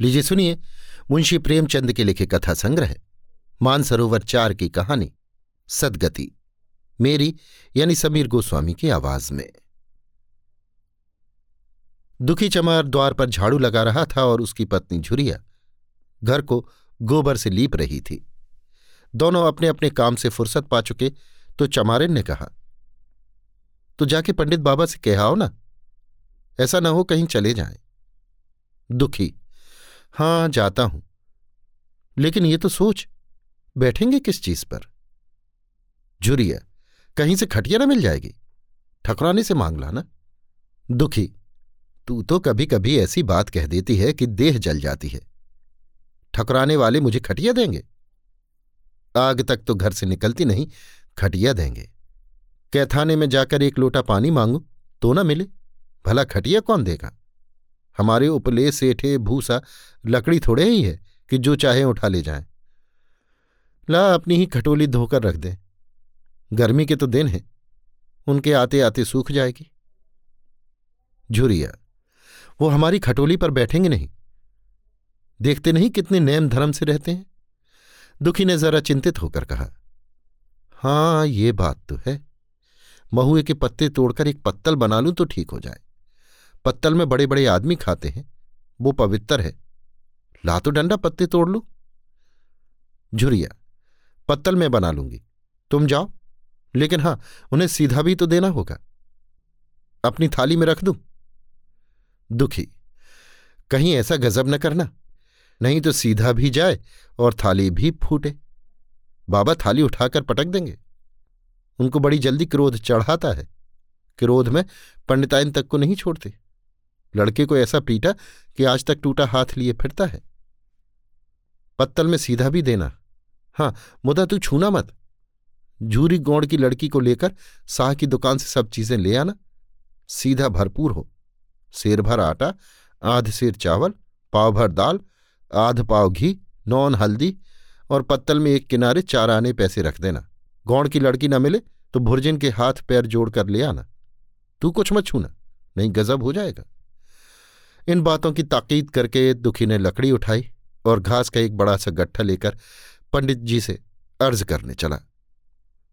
लीजिए सुनिए, मुंशी प्रेमचंद के लिखे कथा संग्रह, मानसरोवर चार की कहानी, सदगति, मेरी यानी समीर गोस्वामी की आवाज़ में। दुखी चमार द्वार पर झाड़ू लगा रहा था और उसकी पत्नी झुरिया घर को गोबर से लीप रही थी। दोनों अपने अपने काम से फुर्सत पा चुके तो चमारिन ने कहा तो जाके पंडित बाबा से कह आओ ना, ऐसा ना हो कहीं चले जाएँ। दुखी हाँ, जाता हूँ। लेकिन ये तो सोच, बैठेंगे किस चीज़ पर? झुरिया, कहीं से खटिया ना मिल जाएगी। ठकुराने से मांग लाना। दुखी, तू तो कभी कभी ऐसी बात कह देती है कि देह जल जाती है। ठकुराने वाले मुझे खटिया देंगे। आग तक तो घर से निकलती नहीं, खटिया देंगे। कैथाने में जाकर एक लोटा पानी मांगू तो ना मिले। भला खटिया कौन देगा? हमारे उपले सेठे भूसा लकड़ी थोड़े ही है कि जो चाहे उठा ले जाए। ला अपनी ही खटोली धोकर रख दे। गर्मी के तो दिन हैं, उनके आते आते सूख जाएगी। झुरिया, वो हमारी खटोली पर बैठेंगे नहीं। देखते नहीं कितने नेम धर्म से रहते हैं। दुखी ने जरा चिंतित होकर कहा, हाँ, ये बात तो है। महुए के पत्ते तोड़कर एक पत्तल बना लूँ तो ठीक हो जाए। पत्तल में बड़े बड़े आदमी खाते हैं। वो पवित्र है। ला तो डंडा पत्ते तोड़ लू। झुरिया, पत्तल में बना लूँगी। तुम जाओ। लेकिन हाँ, उन्हें सीधा भी तो देना होगा। अपनी थाली में रख दूँ? दुखी। कहीं ऐसा गजब न करना। नहीं तो सीधा भी जाए और थाली भी फूटे। बाबा थाली उठाकर पटक देंगे। उनको बड़ी जल्दी क्रोध चढ़ाता है। क्रोध में पंडिताइन तक को नहीं छोड़ते। लड़के को ऐसा पीटा कि आज तक टूटा हाथ लिए फिरता है। पत्तल में सीधा भी देना। हाँ मुदा तू छूना मत। झूरी गौड़ की लड़की को लेकर साह की दुकान से सब चीज़ें ले आना। सीधा भरपूर हो। शेर भर आटा, आध सेर चावल, पाव भर दाल, आध पाव घी, नॉन हल्दी और पत्तल में एक किनारे चार आने पैसे रख देना। गौड़ की लड़की न मिले तो भुर्जिन के हाथ पैर जोड़कर ले आना। तू कुछ मत छूना, नहीं गजब हो जाएगा। इन बातों की ताकीद करके दुखी ने लकड़ी उठाई और घास का एक बड़ा सा गट्ठा लेकर पंडित जी से अर्ज़ करने चला।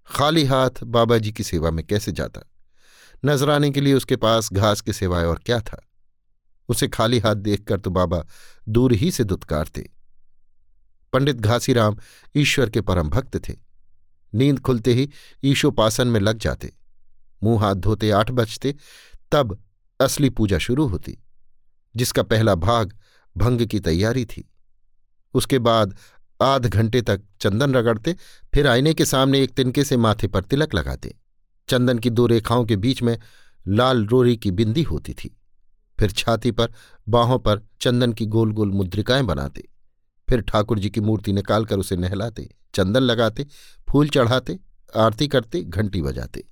खाली हाथ बाबा जी की सेवा में कैसे जाता? नजराने के लिए उसके पास घास के सिवाय और क्या था? उसे खाली हाथ देखकर तो बाबा दूर ही से दुत्कारते पंडित घासीराम ईश्वर के परम भक्त थे। नींद खुलते ही ईशोपासन में लग जाते। मुँह हाथ धोते आठ बजते, तब असली पूजा शुरू होती। जिसका पहला भाग भंग की तैयारी थी। उसके बाद आध घंटे तक चंदन रगड़ते, फिर आईने के सामने एक तिनके से माथे पर तिलक लगाते। चंदन की दो रेखाओं के बीच में लाल रोरी की बिंदी होती थी। फिर छाती पर, बाहों पर चंदन की गोल गोल मुद्रिकाएँ बनाते। फिर ठाकुर जी की मूर्ति निकालकर उसे नहलाते, चंदन लगाते, फूल चढ़ाते, आरती करते, घंटी बजाते।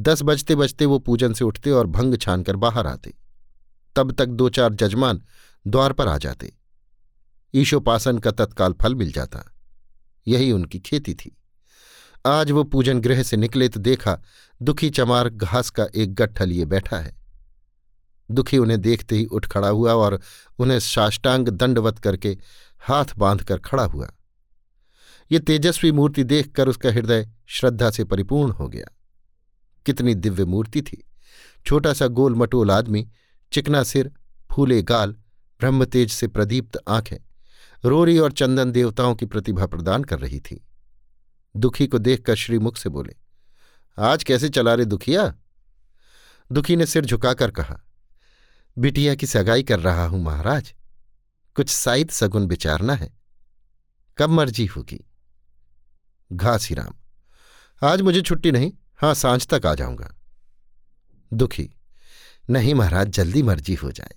दस बजते बजते वो पूजन से उठते और भंग छानकर बाहर आते। तब तक दो चार जजमान द्वार पर आ जाते। ईशोपासन का तत्काल फल मिल जाता। यही उनकी खेती थी। आज वो पूजन गृह से निकले तो देखा दुखी चमार घास का एक गट्ठा लिए बैठा है। दुखी उन्हें देखते ही उठ खड़ा हुआ और उन्हें साष्टांग दंडवत करके हाथ बांधकर खड़ा हुआ। ये तेजस्वी मूर्ति देखकर उसका हृदय श्रद्धा से परिपूर्ण हो गया। कितनी दिव्य मूर्ति थी। छोटा सा गोल मटोल आदमी चिकना सिर, फूले गाल, ब्रह्मतेज से प्रदीप्त आँखें, रोरी और चंदन देवताओं की प्रतिभा प्रदान कर रही थी। दुखी को देखकर श्रीमुख से बोले, आज कैसे चला रे दुखिया? दुखी ने सिर झुकाकर कहा, बिटिया की सगाई कर रहा हूँ महाराज। कुछ साइद सगुन विचारना है। कब मर्ज़ी होगी? घासीराम आज मुझे छुट्टी नहीं। हाँ, साँझ तक आ जाऊँगा। दुखी नहीं महाराज, जल्दी मर्ज़ी हो जाए।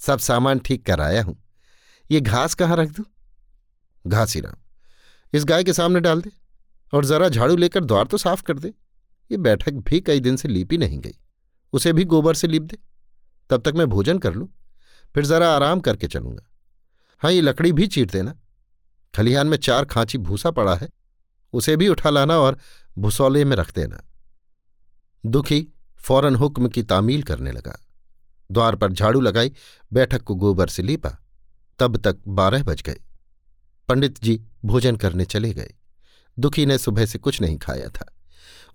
सब सामान ठीक कराया हूँ। ये घास कहाँ रख दू? घासीराम इस गाय के सामने डाल दे और जरा झाड़ू लेकर द्वार तो साफ़ कर दे। ये बैठक भी कई दिन से लीपी नहीं गई। उसे भी गोबर से लीप दे। तब तक मैं भोजन कर लूँ, फिर जरा आराम करके चलूँगा। हाँ ये लकड़ी भी चीर देना। खलिहान में चार खांची भूसा पड़ा है, उसे भी उठा लाना और भुसौले में रख देना। दुखी फ़ौरन हुक्म की तामील करने लगा। द्वार पर झाड़ू लगाई, बैठक को गोबर से लीपा। तब तक बारह बज गए। पंडित जी भोजन करने चले गए। दुखी ने सुबह से कुछ नहीं खाया था।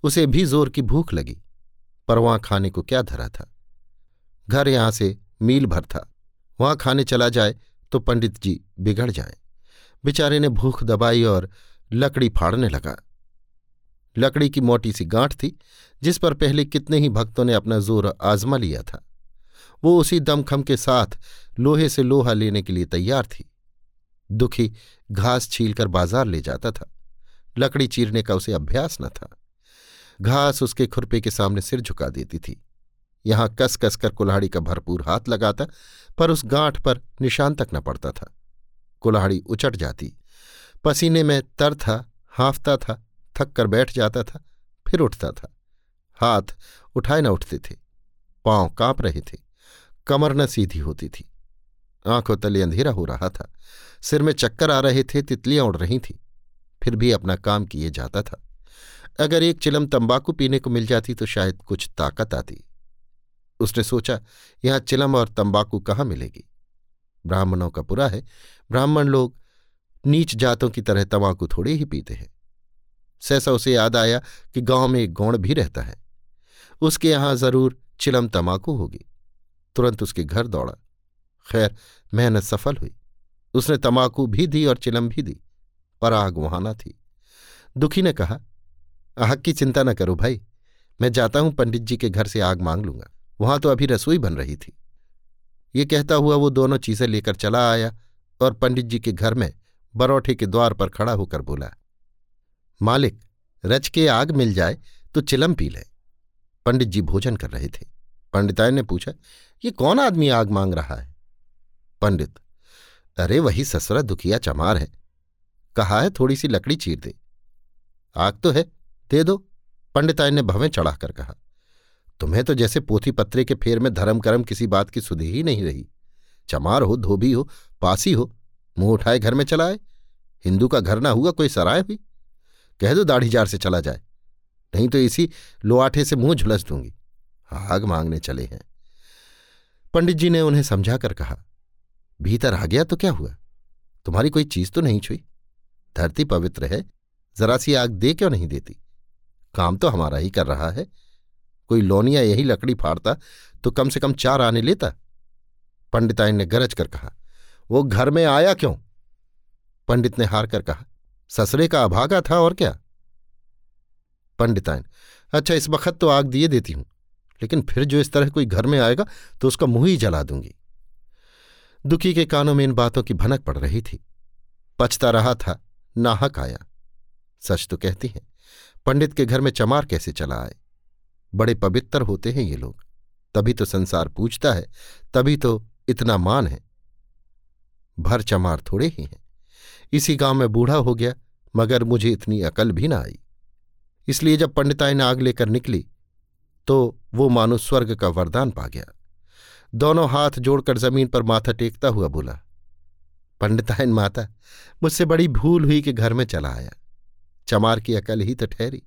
उसे भी ज़ोर की भूख लगी। पर वहाँ खाने को क्या धरा था? घर यहाँ से मील भर था। वहाँ खाने चला जाए तो पंडित जी बिगड़ जाए। बेचारे ने भूख दबाई और लकड़ी फाड़ने लगा। लकड़ी की मोटी सी गांठ थी, जिस पर पहले कितने ही भक्तों ने अपना ज़ोर आजमा लिया था। वो उसी दमखम के साथ लोहे से लोहा लेने के लिए तैयार थी। दुखी घास छीलकर बाज़ार ले जाता था। लकड़ी चीरने का उसे अभ्यास न था। घास उसके खुरपे के सामने सिर झुका देती थी। यहाँ कस कस कर कुल्हाड़ी का भरपूर हाथ लगाता, पर उस गांठ पर निशान तक न पड़ता था। कुल्हाड़ी उचट जाती। पसीने में तर था, हाँफता था। थक कर बैठ जाता था, फिर उठता था। हाथ उठाए न उठते थे, पाँव काँप रहे थे, कमर न सीधी होती थी। आँखों तले अंधेरा हो रहा था, सिर में चक्कर आ रहे थे, तितलियाँ उड़ रही थीं, फिर भी अपना काम किए जाता था। अगर एक चिलम तंबाकू पीने को मिल जाती तो शायद कुछ ताकत आती। उसने सोचा, यहाँ चिलम और तंबाकू कहाँ मिलेगी? ब्राह्मणों का पुरा है, ब्राह्मण लोग नीच जातों की तरह तंबाकू थोड़े ही पीते हैं। सहसा उसे याद आया कि गाँव में एक गौण भी रहता है। उसके यहाँ ज़रूर चिलम तमाकू होगी। तुरंत उसके घर दौड़ा। खैर, मेहनत सफल हुई। उसने तमाकू भी दी और चिलम भी दी, पर आग वहाँ न थी। दुखी ने कहा, आग की चिंता न करो भाई, मैं जाता हूँ, पंडित जी के घर से आग मांग लूँगा। वहाँ तो अभी रसोई बन रही थी। ये कहता हुआ वो दोनों चीज़ें लेकर चला आया और पंडित जी के घर में बरौठे के द्वार पर खड़ा होकर बोला मालिक रच के आग मिल जाए तो चिलम पी लें। पंडित जी भोजन कर रहे थे। पंडिताय ने पूछा, ये कौन आदमी आग मांग रहा है? पंडित, अरे वही ससुरा दुखिया चमार है। कहा है थोड़ी सी लकड़ी चीर दे। आग तो है, दे दो। पंडिताय ने भवें चढ़ाकर कहा, तुम्हें तो जैसे पोथी पत्रे के फेर में धर्म कर्म किसी बात की सुधी ही नहीं रही। चमार हो, धोबी हो, पासी हो, मुँह उठाए घर में चलाए। हिंदू का घर ना हुआ, कोई सराय हुई? कह दो दाढ़ी जार से चला जाए। नहीं तो इसी लोआठे से मुँह झुलस दूँगी। आग मांगने चले हैं। पंडित जी ने उन्हें समझाकर कहा, भीतर आ गया तो क्या हुआ? तुम्हारी कोई चीज़ तो नहीं छुई? धरती पवित्र है, जरा सी आग दे क्यों नहीं देती? काम तो हमारा ही कर रहा है। कोई लोनिया यही लकड़ी फाड़ता तो कम से कम चार आने लेता। पंडिताइन ने गरज कर कहा, वो घर में आया क्यों? पंडित ने हार कर कहा ससरे का अभागा था और क्या? पंडिताइन अच्छा इस वक्त तो आग दिए देती हूँ, लेकिन फिर जो इस तरह कोई घर में आएगा तो उसका मुँह ही जला दूँगी। दुखी के कानों में इन बातों की भनक पड़ रही थी। पचता रहा था, नाहक आया। सच तो कहती हैं, पंडित के घर में चमार कैसे चला आए? बड़े पवित्र होते हैं ये लोग। तभी तो संसार पूछता है, तभी तो इतना मान है। भर चमार थोड़े ही हैं। इसी गाँव में बूढ़ा हो गया मगर मुझे इतनी अकल भी ना आई। इसलिए जब पंडिताइन आग लेकर निकली तो वो मानो स्वर्ग का वरदान पा गया। दोनों हाथ जोड़कर ज़मीन पर माथा टेकता हुआ बोला पंडिताइन माता, मुझसे बड़ी भूल हुई कि घर में चला आया। चमार की अकल ही तो ठहरी।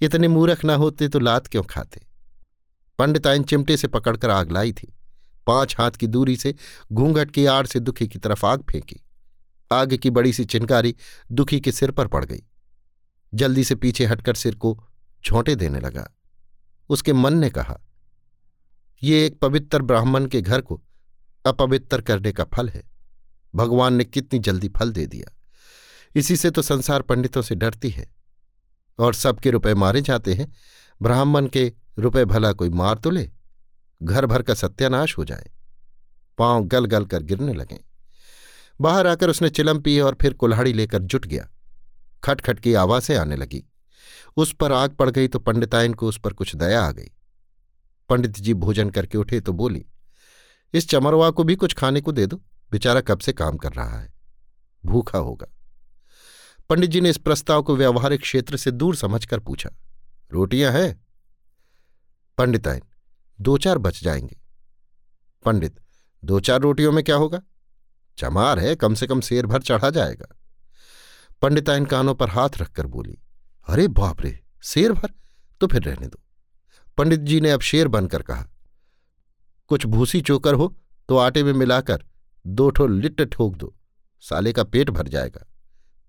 इतने मूर्ख ना होते तो लात क्यों खाते? पंडिताइन चिमटे से पकड़कर आग लाई थी। पाँच हाथ की दूरी से घूंघट की आड़ से दुखी की तरफ़ आग फेंकी। आग की बड़ी सी चिनकारी दुखी के सिर पर पड़ गई। जल्दी से पीछे हटकर सिर को झोंटे देने लगा। उसके मन ने कहा, ये एक पवित्र ब्राह्मण के घर को अपवित्र करने का फल है। भगवान ने कितनी जल्दी फल दे दिया। इसी से तो संसार पंडितों से डरती है। और सबके रुपए मारे जाते हैं। ब्राह्मण के रुपए भला कोई मार तो ले। घर भर का सत्यानाश हो जाए। पाँव गल गल कर गिरने लगे। बाहर आकर उसने चिलम पी और फिर कुल्हाड़ी लेकर जुट गया। खटखट की आवाज़ें आने लगी। उस पर आग पड़ गई तो पंडितायन को उस पर कुछ दया आ गई। पंडित जी भोजन करके उठे तो बोली, इस चमरवा को भी कुछ खाने को दे दो। बेचारा कब से काम कर रहा है? भूखा होगा। पंडित जी ने इस प्रस्ताव को व्यवहारिक क्षेत्र से दूर समझकर पूछा, रोटियाँ हैं? पंडितायन, दो चार बच जाएँगे। पंडित, दो चार रोटियों में क्या होगा? चमार है, कम से कम शेर भर चढ़ा जाएगा। पंडिताइन कानों पर हाथ रखकर बोली, अरे बाप रे, शेर भर? तो फिर रहने दो। पंडित जी ने अब शेर बनकर कहा, कुछ भूसी चोकर हो तो आटे में मिलाकर दो ठो लिट्ट ठोक दो, साले का पेट भर जाएगा।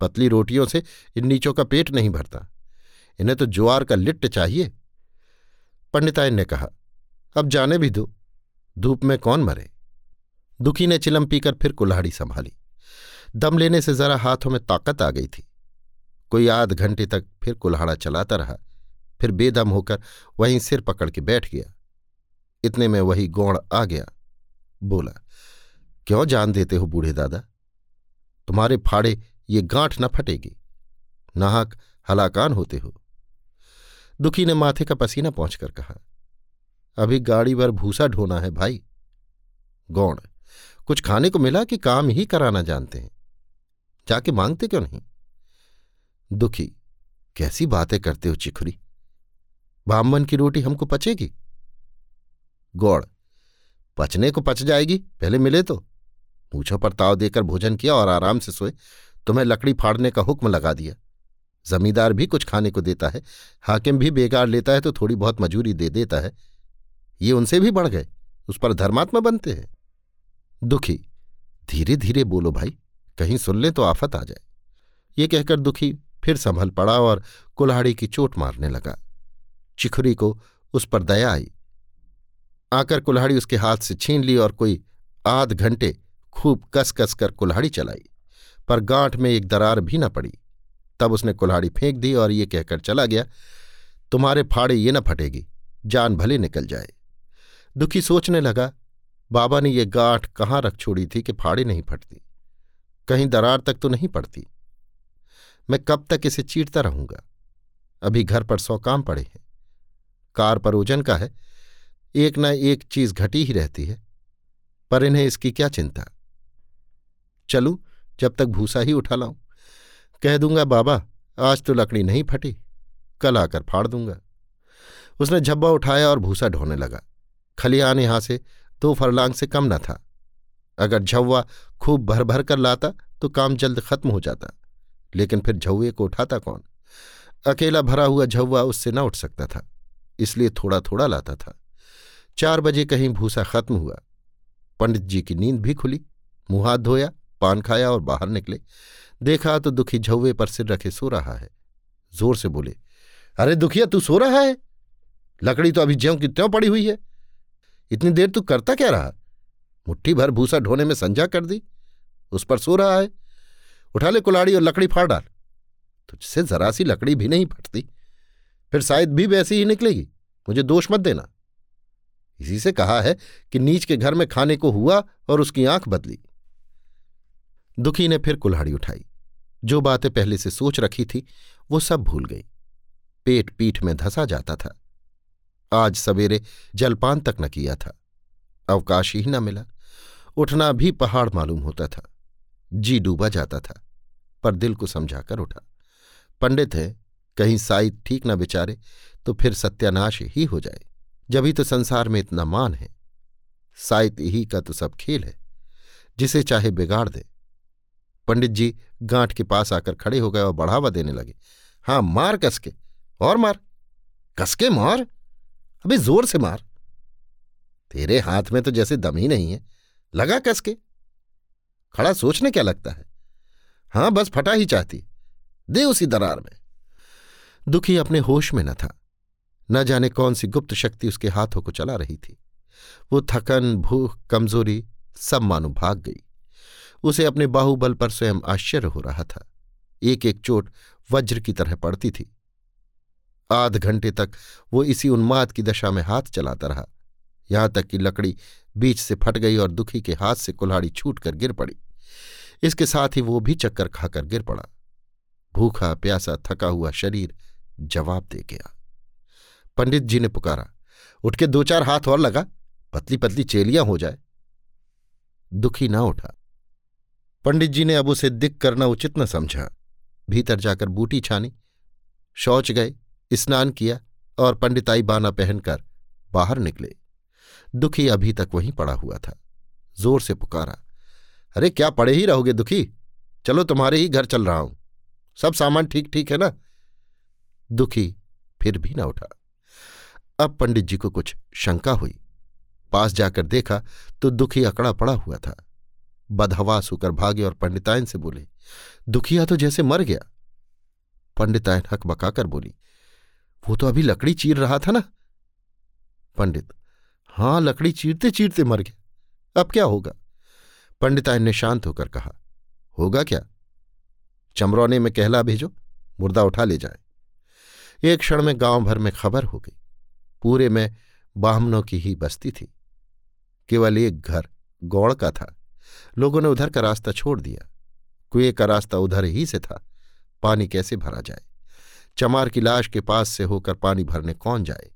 पतली रोटियों से इन नीचों का पेट नहीं भरता, इन्हें तो ज्वार का लिट्ट चाहिए। पंडितायन ने कहा, अब जाने भी दो, धूप में कौन मरे? दुखी ने चिलम पीकर फिर कुल्हाड़ी संभाली। दम लेने से जरा हाथों में ताकत आ गई थी। कोई आध घंटे तक फिर कुल्हाड़ा चलाता रहा, फिर बेदम होकर वहीं सिर पकड़ के बैठ गया। इतने में वही गौड़ आ गया। बोला, क्यों जान देते हो बूढ़े दादा? तुम्हारे फाड़े ये गांठ न फटेगी। नाहक हलाकान होते हो। दुखी ने माथे का पसीना पहुंचकर कहा, अभी गाड़ी पर भूसा ढोना है भाई। गौड़ कुछ खाने को मिला कि काम ही कराना जानते हैं। जाके मांगते क्यों नहीं? दुखी, कैसी बातें करते हो चिखुरी बामन की रोटी हमको पचेगी? गौड़, पचने को पच जाएगी, पहले मिले तो। मूछों पर ताव देकर भोजन किया और आराम से सोए, तुम्हें लकड़ी फाड़ने का हुक्म लगा दिया। जमींदार भी कुछ खाने को देता है, हाकिम भी बेगार लेता है तो थोड़ी बहुत मजूरी दे देता है। ये उनसे भी बढ़ गए, उस पर धर्मात्मा बनते हैं। दुखी। धीरे धीरे बोलो, भाई, कहीं सुन ले तो आफत आ जाए। ये कहकर दुखी फिर संभल पड़ा और कुल्हाड़ी की चोट मारने लगा। चिखुरी को उस पर दया आई। आकर कुल्हाड़ी उसके हाथ से छीन ली और कोई आध घंटे खूब कस कस कर कुल्हाड़ी चलाई। पर गांठ में एक दरार भी न पड़ी। तब उसने कुल्हाड़ी फेंक दी और ये कहकर चला गया, तुम्हारे फाड़े ये न फटेगी, जान भले निकल जाए। दुखी सोचने लगा बाबा ने ये गांठ कहाँ रख छोड़ी थी कि फाड़े नहीं फटती? कहीं दरार तक तो नहीं पड़ती। मैं कब तक इसे चीरता रहूँगा? अभी घर पर सौ काम पड़े हैं। कार पर ओजन का है। एक न एक चीज़ घटी ही रहती है। पर इन्हें इसकी क्या चिंता? चलू, जब तक भूसा ही उठा लाऊं। कह दूँगा, बाबा, आज तो लकड़ी नहीं फटी। कल आकर फाड़ दूँगा। उसने झब्बा उठाया और भूसा ढोने लगा। खलियान यहाँ से दो फरलांग से कम न था। अगर झव्वा खूब भर भर कर लाता तो काम जल्द खत्म हो जाता। लेकिन फिर झव्वे को उठाता कौन? अकेला भरा हुआ झव्वा उससे न उठ सकता था, इसलिए थोड़ा थोड़ा लाता था। चार बजे कहीं भूसा खत्म हुआ। पंडित जी की नींद भी खुली। मुँह हाथ धोया, पान खाया और बाहर निकले। देखा तो दुखी झव्वे पर सिर रखे सो रहा है। ज़ोर से बोले, अरे दुखिया, तू सो रहा है? लकड़ी तो अभी ज्यों की त्यों पड़ी हुई है। इतनी देर तू करता क्या रहा? मुट्ठी भर भूसा ढोने में संजा कर दी। उस पर सो रहा है। उठा ले कुलाड़ी और लकड़ी फाड़ डाल। तुझसे जरा सी लकड़ी भी नहीं फटती। फिर शायद भी वैसी ही निकलेगी। मुझे दोष मत देना। इसी से कहा है कि नीच के घर में खाने को हुआ और उसकी आँख बदली। दुखी ने फिर कुल्हाड़ी उठाई। जो बातें पहले से सोच रखी थी, वो सब भूल गई। पेट पीठ में धसा जाता था। आज सवेरे जलपान तक न किया था। अवकाश ही न मिला। उठना भी पहाड़ मालूम होता था। जी डूबा जाता था, पर दिल को समझाकर उठा। पंडित है, कहीं साइत ठीक न बिचारे तो फिर सत्यानाश ही हो जाए। जभी तो संसार में इतना मान है। साइत ही का तो सब खेल है। जिसे चाहे बिगाड़ दे। पंडित जी गांठ के पास आकर खड़े हो गए और बढ़ावा देने लगे। हाँ मार कसके, और मार। कसके मार? अभी ज़ोर से मार। तेरे हाथ में तो जैसे दम ही नहीं है। लगा कसके खड़ा सोचने क्या लगता है? हाँ, बस फटा ही चाहती। दे उसी दरार में। दुखी अपने होश में न था। न जाने कौन सी गुप्त शक्ति उसके हाथों को चला रही थी। वो थकन, भूख, कमज़ोरी, सब मानो भाग गई। उसे अपने बाहुबल पर स्वयं आश्चर्य हो रहा था। एक एक चोट वज्र की तरह पड़ती थी। आध घंटे तक वो इसी उन्माद की दशा में हाथ चलाता रहा। यहाँ तक कि लकड़ी बीच से फट गई और दुखी के हाथ से कुल्हाड़ी छूट कर गिर पड़ी। इसके साथ ही वो भी चक्कर खाकर गिर पड़ा। भूखा, प्यासा, थका हुआ शरीर जवाब दे गया। पंडित जी ने पुकारा, उठ के दो चार हाथ और लगा पतली पतली चेलियाँ हो जाए। दुखी ना उठा। पंडित जी ने अब उसे दिक करना उचित न समझा। भीतर जाकर बूटी छानी, शौच गए स्नान किया और पंडिताई बाना पहनकर बाहर निकले। दुखी अभी तक वहीं पड़ा हुआ था। ज़ोर से पुकारा, अरे, क्या पड़े ही रहोगे दुखी? चलो तुम्हारे ही घर चल रहा हूँ। सब सामान ठीक ठीक है ना? दुखी फिर भी ना उठा। अब पंडित जी को कुछ शंका हुई। पास जाकर देखा तो दुखी अकड़ा पड़ा हुआ था। बदहवास होकर भागे और पंडितायन से बोले, दुखिया तो जैसे मर गया। पंडितायन हक बकाकर बोली वो तो अभी लकड़ी चीर रहा था ना। पंडित, हाँ, लकड़ी चीरते चीरते मर गया। अब क्या होगा? पंडितायन ने शांत होकर कहा, होगा क्या? चमरौने में कहला भेजो, मुर्दा उठा ले जाए। एक क्षण में गाँव भर में खबर हो गई। पूरे में बामनों की ही बस्ती थी। केवल एक घर, गौड़ का था। लोगों ने उधर का रास्ता छोड़ दिया। कुएँ का रास्ता उधर ही से था। पानी कैसे भरा जाए? चमार की लाश के पास से होकर पानी भरने कौन जाए?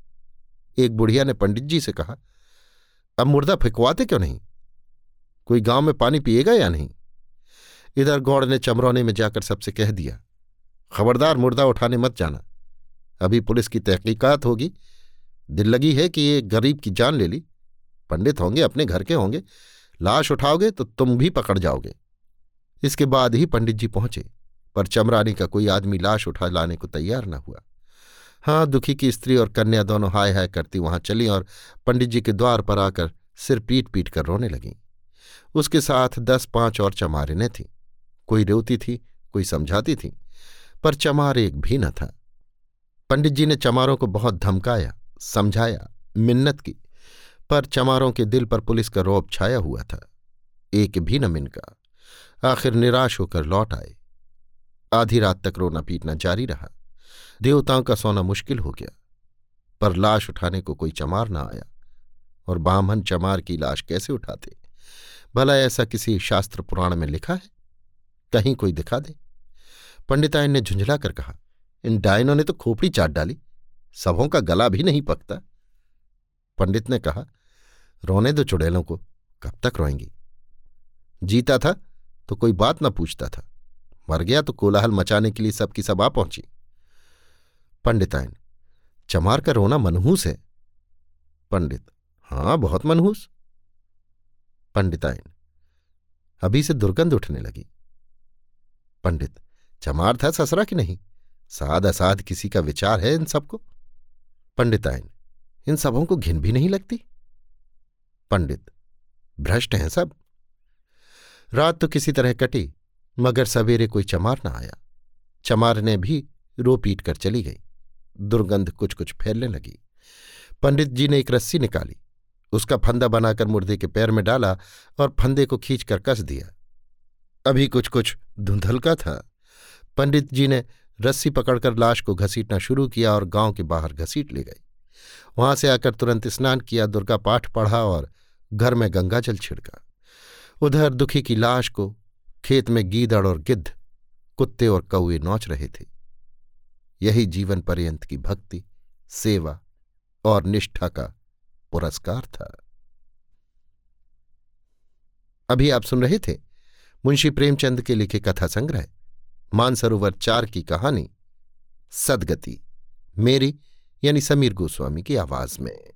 एक बुढ़िया ने पंडित जी से कहा, अब मुर्दा फिकवाते क्यों नहीं? कोई गाँव में पानी पिएगा या नहीं? इधर गौड़ ने चमरौने में जाकर सबसे कह दिया, खबरदार मुर्दा उठाने मत जाना। अभी पुलिस की तहकीकात होगी। दिल लगी है कि ये गरीब की जान ले ली। पंडित होंगे, अपने घर के होंगे। लाश उठाओगे तो तुम भी पकड़ जाओगे। इसके बाद ही पंडित जी पहुँचे। पर चमरानी का कोई आदमी लाश उठा लाने को तैयार न हुआ। हाँ दुखी की स्त्री और कन्या दोनों हाय हाय करती वहाँ चली और पंडित जी के द्वार पर आकर सिर पीट पीट कर रोने लगीं। उसके साथ दस पाँच और चमारिनें थीं। कोई रोती थी, कोई समझाती थी, पर चमार एक भी न था। पंडित जी ने चमारों को बहुत धमकाया, समझाया, मिन्नत की, पर चमारों के दिल पर पुलिस का रौब छाया हुआ था। एक भी न मिनका। आखिर निराश होकर लौट आए। आधी रात तक रोना पीटना जारी रहा। देवताओं का सोना मुश्किल हो गया, पर लाश उठाने को कोई चमार ना आया, और ब्राह्मण चमार की लाश कैसे उठाते? भला ऐसा किसी शास्त्र पुराण में लिखा है? कहीं कोई दिखा दे। पंडितायन ने झुंझला कर कहा, इन डायनों ने तो खोपड़ी चाट डाली, सबों का गला भी नहीं पकता। पंडित ने कहा, रोने दो चुड़ैलों को, कब तक रोएँगी? जीता था तो कोई बात न पूछता था। मर गया तो कोलाहल मचाने के लिए सबकी सब आ पहुँची। पंडितायन, चमार का रोना मनहूस है। पंडित, हाँ, बहुत मनहूस। पंडितायन, अभी से दुर्गंध उठने लगी। पंडित, चमार था ससरा कि नहीं? साध असाध किसी का विचार है इन सबको? पंडितायन, इन सबों को घिन भी नहीं लगती? पंडित, भ्रष्ट हैं सब। रात तो किसी तरह कटी मगर सवेरे कोई चमार न आया। चमार ने भी रो पीट कर चली गई। दुर्गंध कुछ कुछ फैलने लगी। पंडित जी ने एक रस्सी निकाली। उसका फंदा बनाकर मुर्दे के पैर में डाला और फंदे को खींचकर कस दिया। अभी कुछ कुछ धुंधलका था। पंडित जी ने रस्सी पकड़कर लाश को घसीटना शुरू किया और गाँव के बाहर घसीट ले गई। वहाँ से आकर तुरंत स्नान किया, दुर्गा पाठ पढ़ा और घर में गंगाजल छिड़का। उधर दुखी की लाश को खेत में गीदड़ और गिद्ध, कुत्ते और कौए नोच रहे थे। यही जीवन पर्यंत की भक्ति, सेवा और निष्ठा का पुरस्कार था। अभी आप सुन रहे थे मुंशी प्रेमचंद के लिखे कथा संग्रह, मानसरोवर चार की कहानी, सदगति, मेरी यानी समीर गोस्वामी की आवाज़ में।